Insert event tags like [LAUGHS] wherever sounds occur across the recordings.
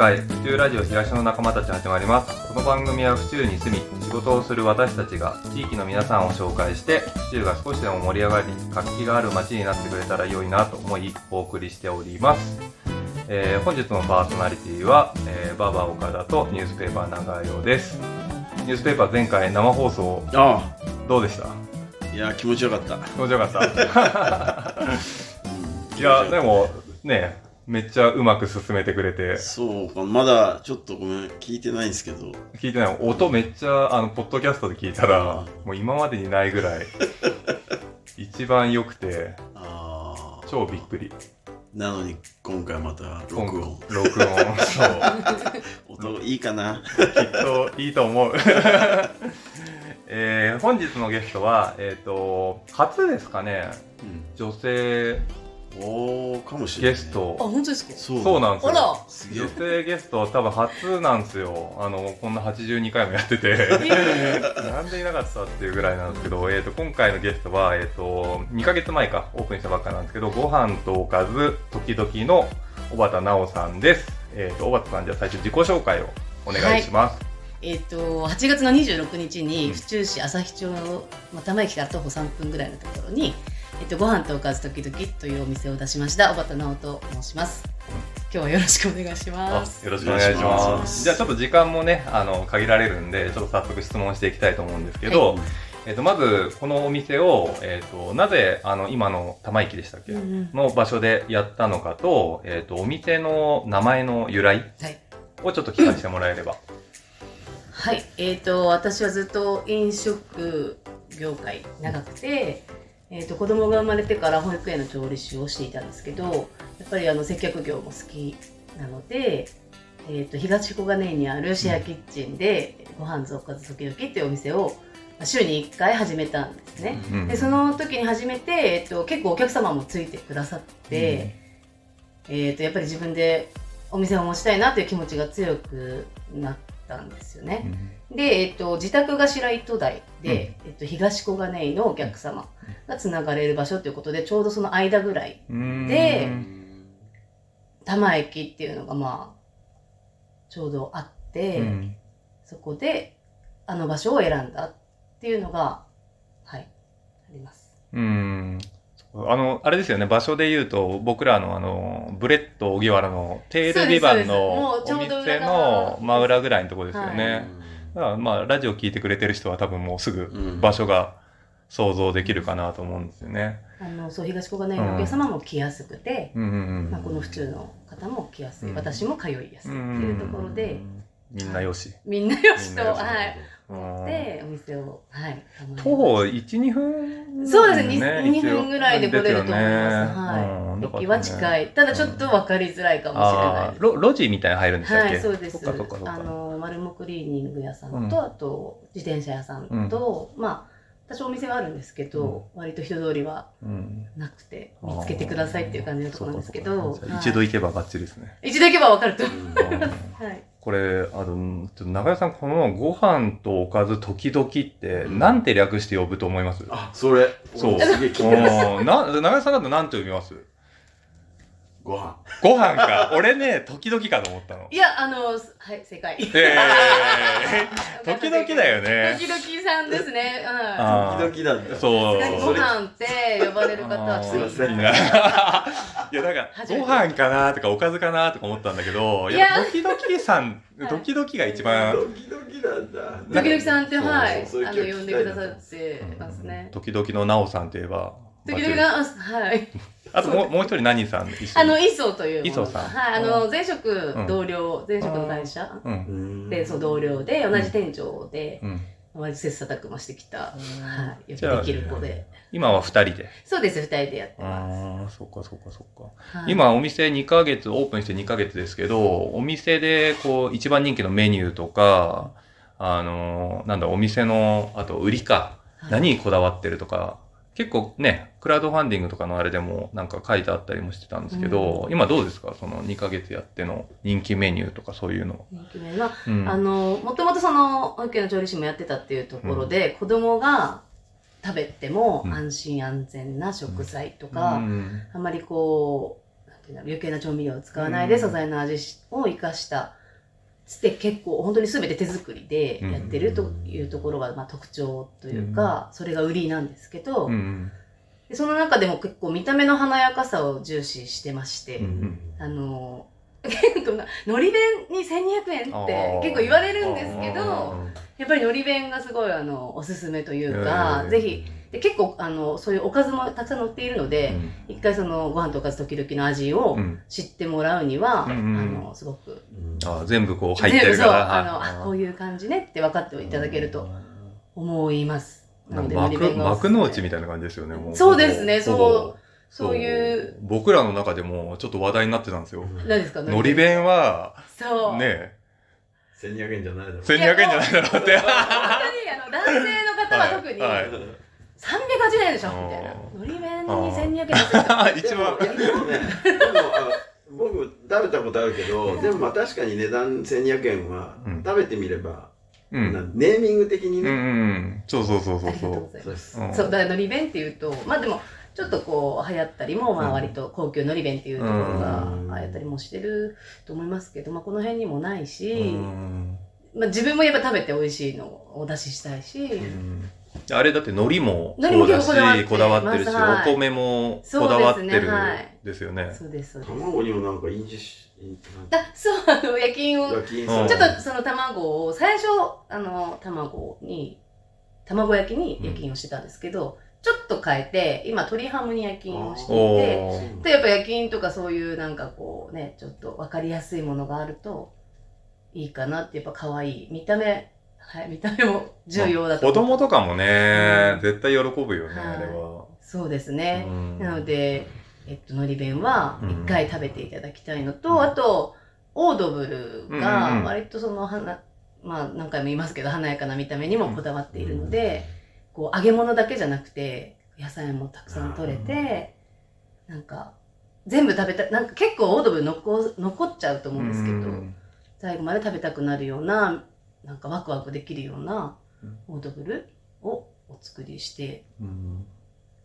回府中ラジオ東の仲間たち始まります。この番組は府中に住み仕事をする私たちが地域の皆さんを紹介して府中が少しでも盛り上がり活気がある街になってくれたら良いなと思いお送りしております、えー本日のパーソナリティは、えーバーバー岡田とニュースペーパー長代です。ニュースペーパー前回生放送あどうでした？あいや気持ちよかった。気持ちよかった。[LAUGHS] [LAUGHS] いやでもねめっちゃうまく進めてくれて。そうかまだちょっとごめん聞いてないんですけど。聞いてない音めっちゃあのポッドキャストで聞いたらもう今までにないぐらい [LAUGHS] 一番良くてああ超びっくり。なのに今回また録音。録音。[LAUGHS] そう。音いいかな？きっといいと思う。[LAUGHS] えー本日のゲストはえっ、と初ですかね。女性おおかもしれない。ゲスト。あ、本当ですか？そうそうなんですよ。あら。女性ゲストは多分初なんですよ。あのこんな82回もやってて。なんでいなかったっていうぐらいなんですけど、えー、と今回のゲストは、えー、と2ヶ月前かオープンしたばっかなんですけどご飯とおかず時々の小畑奈緒さんです、えー、と小畑さんじゃあ最初自己紹介をお願いします、えっ、と、8月の26日に府中市朝日町、まあ、玉駅から徒歩3分ぐらいのところに、と、ご飯とおかず時々というお店を出しました、小畑直と申します。今日はよろしくお願いしあます。よろしくお願いしまますすじゃあちょっと時間もねあの限られるんでちょっと早速質問していきたいと思うんですけど、はいえー、とまずこのお店を、えー、となぜあの今の玉駅でしたっけ、うんうんの場所でやったのかと,、えー、とお店の名前の由来はい。をちょっと聞かせてもらえれば。はい、えっ、と、私はずっと飲食業界長くて、えっ、と、子供が生まれてから保育園の調理師をしていたんですけど、やっぱりあの接客業も好きなので、えっ、と、東小金井にあるシェアキッチンで、ご飯とおかず時々っていうお店を、まあ週に1回始めたんですね。うんで、その時に始めて、えっ、と、結構お客様もついてくださって、えっ、と、やっぱり自分でお店を持ちたいなという気持ちが強くなったんですよね。で、えっと、自宅が白糸台で、えっと、東小金井のお客様がつながれる場所ということでちょうどその間ぐらいうん。でうん多摩駅っていうのがまあちょうどあって、うん。そこであの場所を選んだっていうのがはいあります。うん。あの、あれですよね、場所で言うと、僕らのあの、ブレッド荻原のテールビバンのお店側の真裏ぐらいのところですよはね。だからまあ、ラジオ聞いてくれてる人は多分もうすぐうん。場所が想像できるかなと思うんですよね。あのそう東小金井のお客様も来やすくて、まあ、この府中の方も来やすい、うん。私も通いやすいっていうところで、みんなよし。みんなよしとはい。うん。でお店をはい。徒歩1、2分そうですね。ね2分ぐらいで来れると思います。はい。駅は近い。いただちょっと分かりづらいかもしれないあー。ロ路地みたいなの入るんでしたっけ？はいそうです。あのマルモクリーニング屋さんと、うん。あと自転車屋さんと、まあ多少お店はあるんですけど、割と人通りはうん。なくて見つけてくださいっていう感じのところなんですけど、一度行けばバッチリですね。一度行けば分かると、うん。[LAUGHS] はい、これ、あの、ちょっと長屋さん、このご飯とおかず時々って、うん。なんて略して呼ぶと思います？あそれ。そう。[LAUGHS] 俺すげえ気になるうん。な長屋さんだと何て呼びます？ご飯。ご飯か。俺ね、時々かと思ったの。いやあのはい正解。えー、[LAUGHS] 時々だよね。時々さんですね。はあー。時々だ。そう。ご飯って呼ばれる方はすいません。[LAUGHS] いや、いやなんか、ご飯かなとか、おかずかなとか思ったんだけど、いや。時々さん、[LAUGHS] はい。時々が一番、時々なんだ。時々さんってはいそうあの呼んでくださってますね。時々のなおさんといえば、時々がはい。あともうもう一人何さん一緒に？あの、磯という。もの。磯さん。はい、あの、前職ん。同僚、前職の会社。で、そう同僚で、同じ店長で、うん。割と切磋琢磨してきた、はい、よくできる子で。今は二人で。そうです、二人でやってます。ああ、そっかそっかそっか。はい、今お店2ヶ月、オープンして2ヶ月ですけど、お店でこう一番人気のメニューとか、あの、なんだ、お店の、あと売りか、はい。何にこだわってるとか、結構ね、クラウドファンディングとかのあれでもなんか書いてあったりもしてたんですけど、今どうですか？その2ヶ月やっての人気メニューとかそういうの。人気メニューまあうん。あの、もともとその、保育園の調理師もやってたっていうところで、子供が食べてもうん。安心安全な食材とうか、ん。あんまりこう、なんていていうの余計な調味料を使わないでうん。素材の味を生かしたつって結構本当に全て手作りでやってるというところがまあ特徴というか、それが売りなんですけど、その中でも結構見た目の華やかさを重視してまして、んあの結構なのり弁に1200円って結構言われるんですけどやっぱりのり弁がすごいあのおすすめというか、へー。ぜひで結構あのそういうおかずもたくさん載っているので、一回そのご飯とおかず時々の味をうん。知ってもらうには、うんうんあのすごくあ全部こう入ってるから。あのあこういう感じねって分かっていただけると思います。なんかのり弁幕幕の内みたいな感じですよねもう。そうですねそうそういう。僕らの中でもちょっと話題になってたんですよ。何ですかのり弁はそう。ね。1200円じゃないだろう。1200円じゃないだろうって。本当にあの男性の方は特に、はいはい380円でしょ？みたいな。のり弁に1200円ですよ。[LAUGHS] 一番。でもいやでもね、でもあ僕食べたことあるけど、でもまあ確かに値段1200円はうん食べてみれば、うネーミング的にうんうね、ん。そうそうそうそうありがとうそございま。そうそう、だからのり弁っていうと、まあでも、ちょっとこう、流行ったりも、まあ割と高級のり弁っていうところがうん。流行ったりもしてると思いますけど、まあこの辺にもないし、うん。まあ自分もやっぱ食べて美味しいのをお出ししたいし、うんあれだって海苔もそうだ結構こだわってしこだわってるしお米もこだわってるはいですよね。そうです、そうです。卵にもなんか印字し、あ、そう、[LAUGHS] あの、焼き印をちょっとその卵を、最初、あの、卵に、卵焼きに焼き印をしてたんですけど、ちょっと変えて、今、鶏ハムに焼き印をしていおて、ーで、やっぱ焼き印とかそういうなんかこうね、ちょっとわかりやすいものがあるといいかなって、やっぱ可愛い。見た目、はい、見た目も重要だと。子供とかもねうん。絶対喜ぶよねはい。あれは。そうですね。うん。なので、えっと、のり弁はうん。一回食べていただきたいのと、うん。あと、オードブルがうん割とその花、まあ何回も言いますけど、華やかな見た目にもこだわっているので、こう揚げ物だけじゃなくて、野菜もたくさん取れて、なんか、全部食べたい、なんか結構オードブル残残っちゃうと思うんですけど、うん。最後まで食べたくなるような、なんかワクワクできるようなオードブルをお作りしてうん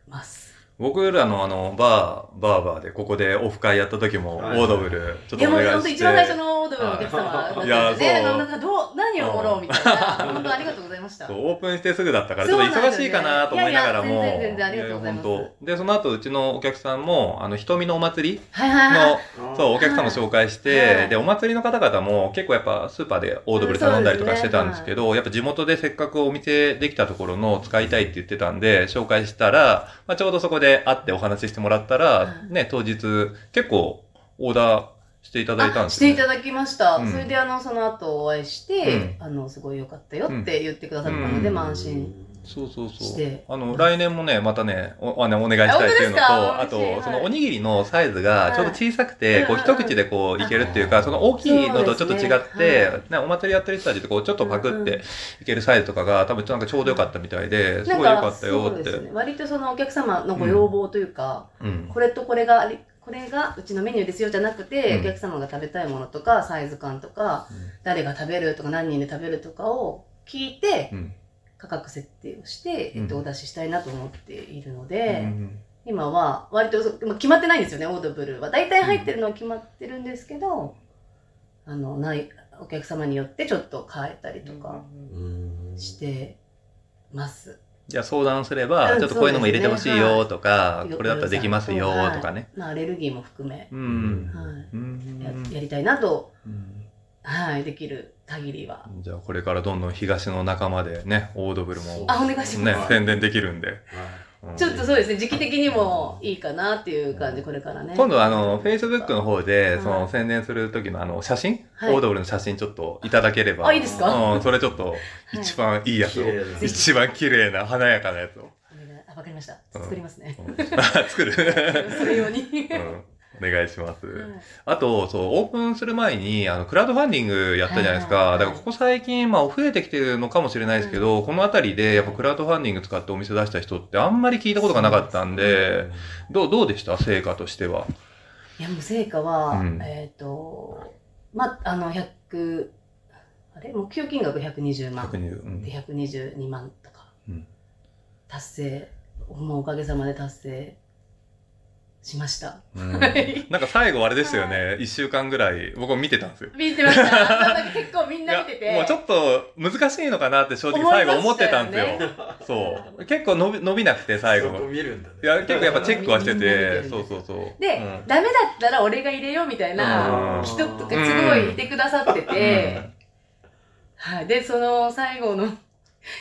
ます。僕らのあのバーバーバーでここでオフ会やった時もオはい。ードブルちょっいやもうとお願いして。本当一番最初のオードブルのお客様だったんいやですね。そう。なんかどう、何をもろうみたいな。[LAUGHS] 本当ありがとうございました。そうオープンしてすぐだったからちょっと忙しいかなと思いながらも。全然全然ありがとうございます。や本当。でその後うちのお客さんもあの瞳のお祭りはいはいはい。のそう、お客様紹介して、はいで、お祭りの方々も結構やっぱスーパーでオードブル頼んだりとかしてたんですけど、やっぱ地元でせっかくお店できたところの使いたいって言ってたんで、紹介したら、まあ、ちょうどそこで会ってお話ししてもらったら、はいね、当日結構オーダーしていただいたんあですよ、ね。していただきました。うんそれであの、その後お会いして、あの、すごい良かったよって言ってくださったので、うんまあ安心。そうそうしそう。て。あの、来年もね、またね、おあのお願いしたいっていうのと、あと、そのはい。おにぎりのサイズがちょうど小さくて、はいこう一口でこういけるっていうか、その大きいのとちょっと違ってね、ね、お祭りやってる人たちってこうちょっとパクっていけるサイズとかが多分なんかちょうどよかったみたいで、すごいよかったよって。そうですね。割とそのお客様のご要望というか、うん。これとこれがこれがうちのメニューですよじゃなくて、うん。お客様が食べたいものとか、サイズ感とか、誰が食べるとか何人で食べるとかを聞いて、うん。価格設定をして、えっと、うんお出ししたいなと思っているのうで、ん今は割とそまあ決まってないんですよね、オードブルは。大体入ってるのは決まってるんですけど、あの、ない、お客様によってちょっと変えたりとかうん。してます。じゃあ相談すれば、うんちょっとこういうのも入れてほしいよとか、はいこれだったらできますよとかね。まあ、アレルギーも含め、うん。はい。うん。ややりたいなと、うん。はい、できる限りは。じゃあこれからどんどん東の仲間でね、オードブルもあ、お願いします。ね、宣伝できるんで。はいうんちょっとそうですね、時期的にもいいかなっていう感じ、これからね。今度あの、Facebook の方で、はいその宣伝する時のあの、写真、はいオードブルの写真ちょっといただければ。あいいですか？うん、それちょっと、一番いいやつを、綺麗な一番綺麗な華やかなやつを。お願いあ、わかりました。作りますね。うん作る。[LAUGHS] それ用に。うんお願いします。はいあと、そう、オープンする前に、あの、クラウドファンディングやったじゃないですか。だから、ここ最近、まあ、増えてきてるのかもしれないですけど、このあたりで、やっぱクラウドファンディング使ってお店出した人ってあんまり聞いたことがなかったんで、どう、どうでした？成果としては。いや、もう成果は、うんえっ、と、ま、あの、100、あれ？目標金額120万。120。うんで、122万とか、うん達成、もうおかげさまで達成しました。うんはいなんか最後あれですよね、1週間ぐらい僕も見てたんですよ。見てました。結構みんな見てて。[LAUGHS] もうちょっと難しいのかなって正直最後思ってたんですよ。[LAUGHS] そう。結構伸び伸びなくて最後そこ見るんだねいや、結構やっぱチェックはしててそうそうそう。で、うんダメだったら俺が入れようみたいなうん人とかすごいいてくださってて、はい。で、その最後の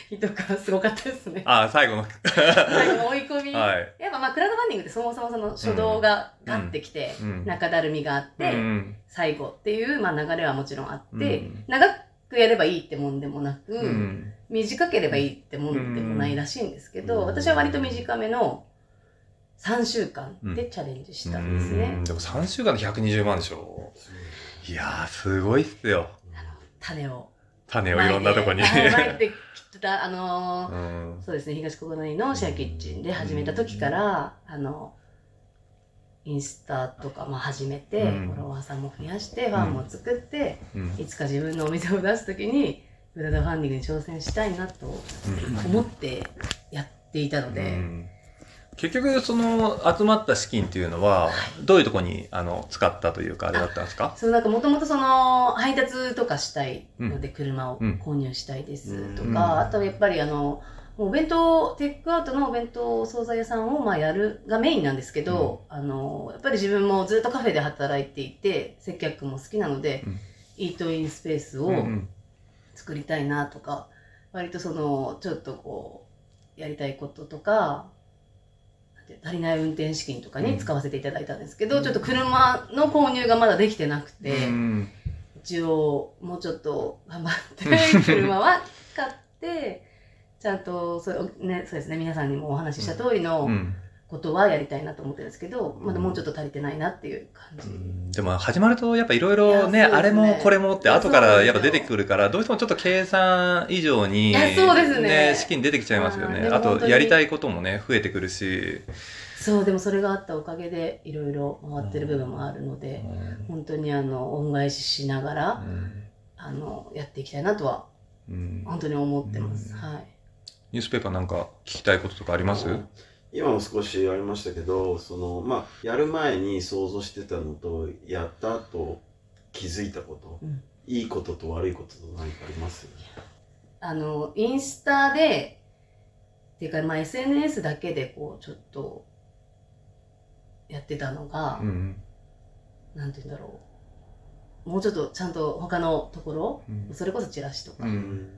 人がすごかったですね。ああ、最後の。最後の追い込み。[LAUGHS] はい。やっぱまあクラウドファンディングってそもそもその初動がガッてきて、うん中だるみがあって、うん最後っていう、まあ、流れはもちろんあって、うん長くやればいいってもんでもなく、うん短ければいいってもんでもないらしいんですけど、うん私は割と短めの3週間でチャレンジしたんですね。うんでも3週間で120万でしょ。いやー、すごいっすよ。種を種をいろんなとこに。きた、あのーうん。そうですね、東国内のシェアキッチンで始めた時から、あの、インスタとかも始めて、うん。フォロワーさんも増やして、ファンも作って、うん。いつか自分のお店を出す時に、クラウドファンディングに挑戦したいなと思ってやっていたので、うん結局その集まった資金っていうのはどういうところにあの使ったというかあれだったんですか？そのなんかもともとその配達とかしたいので車を購入したいですとか、うん。あとはやっぱりあのもうお弁当テイクアウトのお弁当お惣菜屋さんをまあやるがメインなんですけど、あのやっぱり自分もずっとカフェで働いていて接客も好きなので、うん。イートインスペースをうん。作りたいなとか、割とそのちょっとこうやりたいこととかなんて足りない運転資金とかに使わせていただいたんですけど、うん。ちょっと車の購入がまだできてなくて、うん。一応もうちょっと頑張って [LAUGHS] 車は買ってちゃんとそう,、ね、そうですね皆さんにもお話しした通りのうんことはやりたいなと思ってるんですけど、まだもうちょっと足りてないなっていう感じ。でも始まるとやっぱいろいろねあれもこれもって後からやっぱ出てくるからどうしてもちょっと計算以上にいやそうですね。資金出てきちゃいますよね。あとやりたいこともね増えてくるし。そうでもそれがあったおかげでいろいろ回ってる部分もあるので、本当にあの恩返ししながら、あのやっていきたいなとはうん。本当に思ってます。うん。はい。ニュースペーパーなんか聞きたいこととかあります？今も少しありましたけどそのまあやる前に想像してたのとやった後気づいたこと、うん。いいことと悪いことと何かあります？あのインスタでっていうか、まあ、SNS だけでこうちょっとやってたのが、うんなんて言うんだろう。もうちょっとちゃんと他のところうん。それこそチラシとか、うん。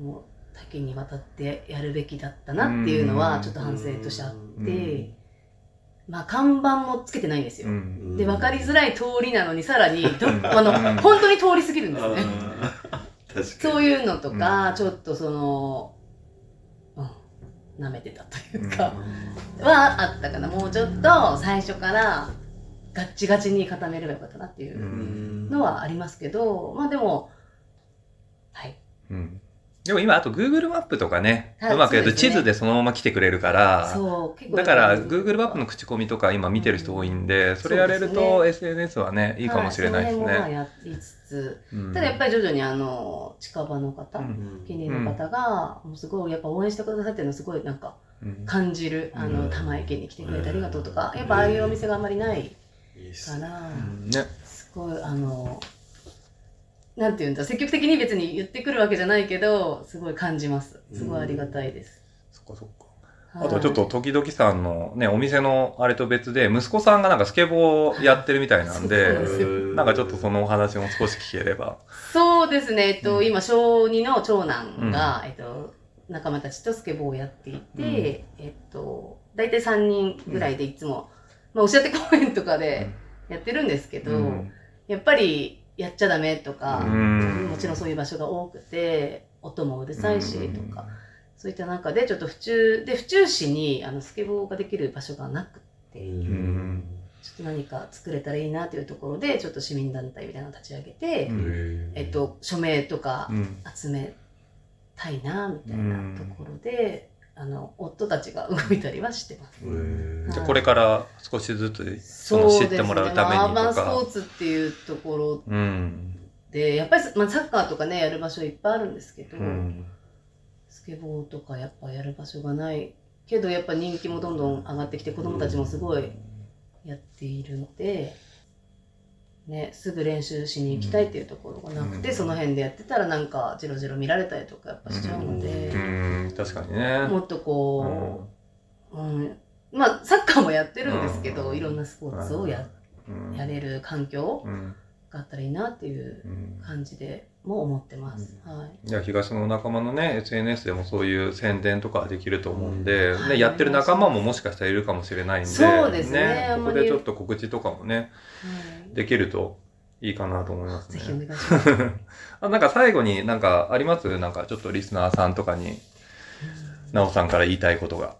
もう多岐にわたってやるべきだったなっていうのはうんちょっと反省としてあって、うんまあ看板もつけてないんですよ。うんで分かりづらい通りなのにさらに [LAUGHS] どうんあの本当に通り過ぎるんですね。[LAUGHS] そういうのとか、うんちょっとその、うん、舐めてたといううんか、はあったかな。もうちょっと最初からガッチガチに固めればよかったなっていううんのはありますけど、まあでも、はい。うんでも今あと Google マップとかね、はいうまくやると地図でそのまま来てくれるから、だから Google マップの口コミとか今見てる人多いんで、それやれると SNS はね、いいかもしれないですはその辺もまあね。やりつつ、うん。ただやっぱり徐々にあの、近場の方、うん。近隣の方が、もうすごいやっぱ応援してくださってるのすごいなんかうん。感じる、あの、うん。玉池に来てくれてありがとうとか、やっぱああいうお店があんまりないから、ね。すごいあのなんていうんだ？積極的に別に言ってくるわけじゃないけどすごい感じます。すごいありがたいです、そっかそっか。はい。あとちょっと時々さんのね、お店のあれと別で、息子さんがなんかスケボーやってるみたいなんで [LAUGHS] なんかちょっとそのお話も少し聞ければ。そうですね。えっと、うん。今小2の長男が、えっと仲間たちとスケボーをやっていて、えっと大体3人ぐらいでいつも、まあ、おっしゃって公園とかでやってるんですけど、うん。やっぱりやっちゃダメとか、うん。もちろんそういう場所が多くて音もうるさいしとか、そういった中でちょっと府中で府中市にあのスケボーができる場所がなくて、ん。ちょっと何か作れたらいいなというところでちょっと市民団体みたいなのを立ち上げて、うん。えっと、署名とかうん。集めたいなみたいなところで、あの夫たちが動いたりはしてます。じゃあこれから少しずつその知ってもらうためにまあアーバンとか。スポーツっていうところうん。でやっぱり、まあ、サッカーとかねやる場所いっぱいあるんですけど、うんスケボーとかやっぱやる場所がないけどやっぱ人気もどんどん上がってきて子供たちもすごいやっているので、ね、すぐ練習しに行きたいっていうところがなくて、うん。その辺でやってたらなんかジロジロ見られたりとかやっぱしちゃうので、うん。確かにね。もっとこう、うん。まあサッカーもやってるんですけど、うん。いろんなスポーツをや,、うん。やれる環境うん。があったらいいなっていううん感じでも思ってます。はい。いや東の仲間のね SNS でもそういう宣伝とかできると思うんで、はい。ね、やってる仲間ももしかしたらいるかもしれないんでそうですねあんまりここでちょっと告知とかもねはいできるといいかなと思いますぜひおね。願いします。[LAUGHS] あなんか最後になんかあります？なんかちょっとリスナーさんとかになおさんから言いたいことが。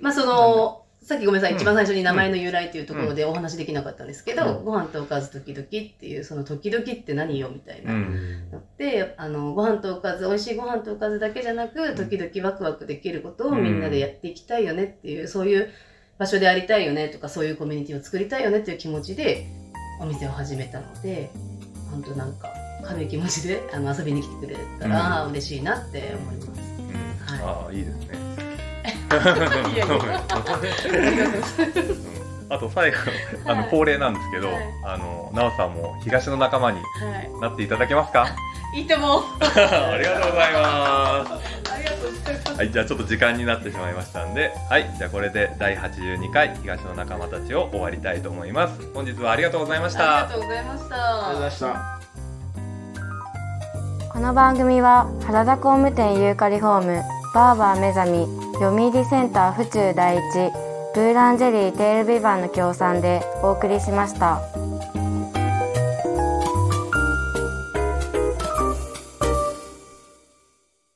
まあその、さっきごめんなさい、うん一番最初に名前の由来というところでお話できなかったんですけど、うんご飯とおかず時々っていう、その時々って何よみたいうな。んので、あの、ご飯とおかず、美味しいご飯とおかずだけじゃなく、時々ワクワクできることをみんなでやっていきたいよねっていう、そういう場所でありたいよねとか、そういうコミュニティを作りたいよねっていう気持ちで、お店を始めたので、本当なんか、軽い気持ちで [LAUGHS] あの遊びに来てくれたらうん嬉しいなって思います。うんはああいいですね。いやいやうんあと最後あのはい恒例なんですけど、はいあのなおさんも東の仲間にはい。なっていただけますか？[LAUGHS] いいとも。[LAUGHS] ありがとうございまあはい、じゃあちょっと時間になってしまいましたんで、はい、じゃあこれで第82回東の仲間たちを終わりたいと思います。本日はありがとうございました。ありがとうございました。ありがとうございました。この番組は原田工務店ユーカリホームバーバー目覚み読売センター府中第一ブーランジェリーテールビバンの協賛でお送りしました。